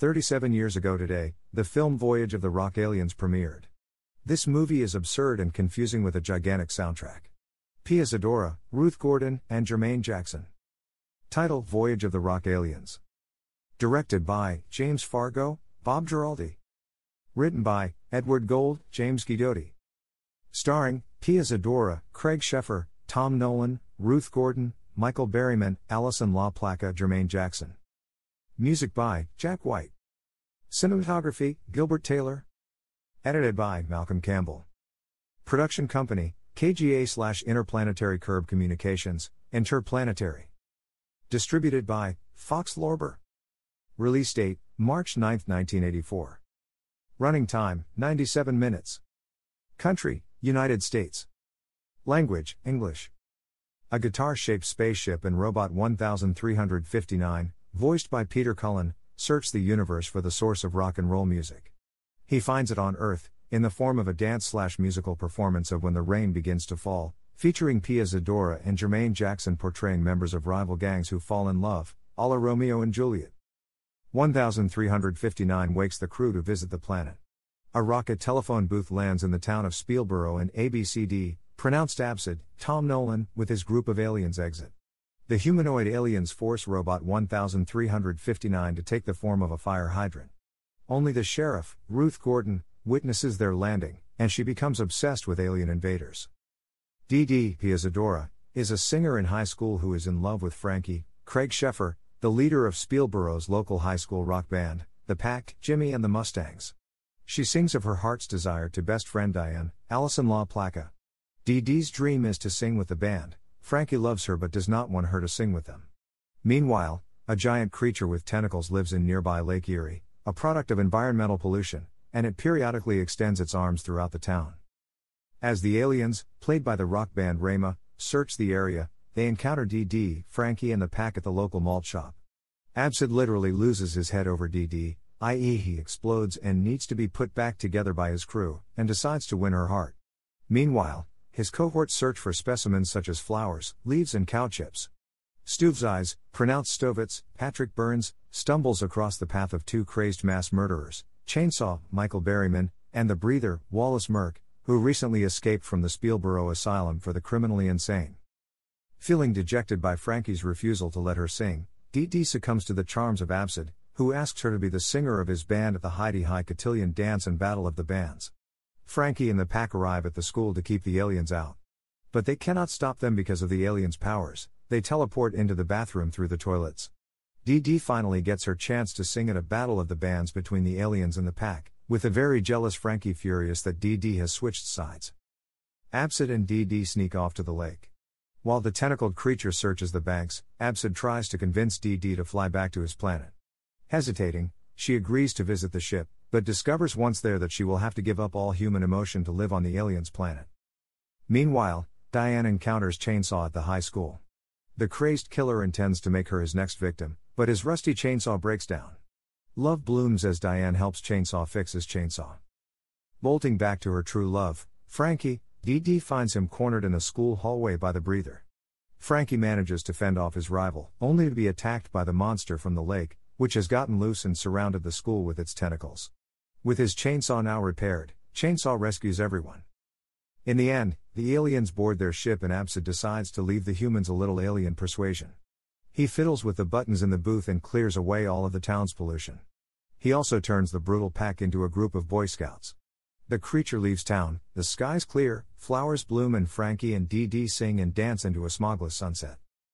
37 years ago today, the film Voyage of the Rock Aliens premiered. This movie is absurd and confusing with a gigantic soundtrack. Pia Zadora, Ruth Gordon, and Jermaine Jackson. Title Voyage of the Rock Aliens. Directed by James Fargo, Bob Giraldi. Written by Edward Gold, James Guidotti. Starring Pia Zadora, Craig Sheffer, Tom Nolan, Ruth Gordon, Michael Berryman, Alison LaPlaca, Jermaine Jackson. Music by Jack White. Cinematography Gilbert Taylor. Edited by Malcolm Campbell. Production Company KGA slash Interplanetary Curb Communications, Interplanetary. Distributed by Fox Lorber. Release date March 9, 1984. Running time 97 minutes. Country United States. Language English. A guitar shaped spaceship and robot 1359 voiced by Peter Cullen, search the universe for the source of rock and roll music. He finds it on Earth, in the form of a dance slash musical performance of When the Rain Begins to Fall, featuring Pia Zadora and Jermaine Jackson portraying members of rival gangs who fall in love, a la Romeo and Juliet. 1359 wakes the crew to visit the planet. A rocket telephone booth lands in the town of Speelburgh and ABCD, pronounced Absid, Tom Nolan, with his group of aliens exit. The humanoid aliens force Robot 1359 to take the form of a fire hydrant. Only the sheriff, Ruth Gordon, witnesses their landing, and she becomes obsessed with alien invaders. Dee Pia Zadora is a singer in high school who is in love with Frankie, Craig Sheffer, the leader of Speelburgh's local high school rock band, The Pack, Jimmy and the Mustangs. She sings of her heart's desire to best friend Diane, Alison LaPlaca. Dee Dee's dream is to sing with the band, Frankie loves her but does not want her to sing with them. Meanwhile, a giant creature with tentacles lives in nearby Lake Erie, a product of environmental pollution, and it periodically extends its arms throughout the town. As the aliens, played by the rock band Rhema, search the area, they encounter DD, Frankie, and the pack at the local malt shop. Absid literally loses his head over DD, i.e., he explodes and needs to be put back together by his crew, and decides to win her heart. Meanwhile, his cohorts search for specimens such as flowers, leaves, and cow chips. Stuvesize, pronounced Stovitz, Patrick Burns, stumbles across the path of two crazed mass murderers, Chainsaw, Michael Berryman, and the breather, Wallace Merck, who recently escaped from the Speelburgh Asylum for the criminally insane. Feeling dejected by Frankie's refusal to let her sing, Dee Dee succumbs to the charms of Absid, who asks her to be the singer of his band at the Heidi High Cotillion Dance and Battle of the Bands. Frankie and the pack arrive at the school to keep the aliens out. But they cannot stop them because of the aliens' powers, they teleport into the bathroom through the toilets. Dee Dee finally gets her chance to sing at a battle of the bands between the aliens and the pack, with a very jealous Frankie furious that Dee Dee has switched sides. Absid and Dee Dee sneak off to the lake. While the tentacled creature searches the banks, Absid tries to convince Dee Dee to fly back to his planet. Hesitating, she agrees to visit the ship, but discovers once there that she will have to give up all human emotion to live on the alien's planet. Meanwhile, Diane encounters Chainsaw at the high school. The crazed killer intends to make her his next victim, but his rusty chainsaw breaks down. Love blooms as Diane helps Chainsaw fix his chainsaw. Bolting back to her true love, Frankie, Dee finds him cornered in a school hallway by the breather. Frankie manages to fend off his rival, only to be attacked by the monster from the lake, which has gotten loose and surrounded the school with its tentacles. With his chainsaw now repaired, Chainsaw rescues everyone. In the end, the aliens board their ship and Absid decides to leave the humans a little alien persuasion. He fiddles with the buttons in the booth and clears away all of the town's pollution. He also turns the brutal pack into a group of Boy Scouts. The creature leaves town, the skies clear, flowers bloom, and Frankie and Dee Dee sing and dance into a smogless sunset.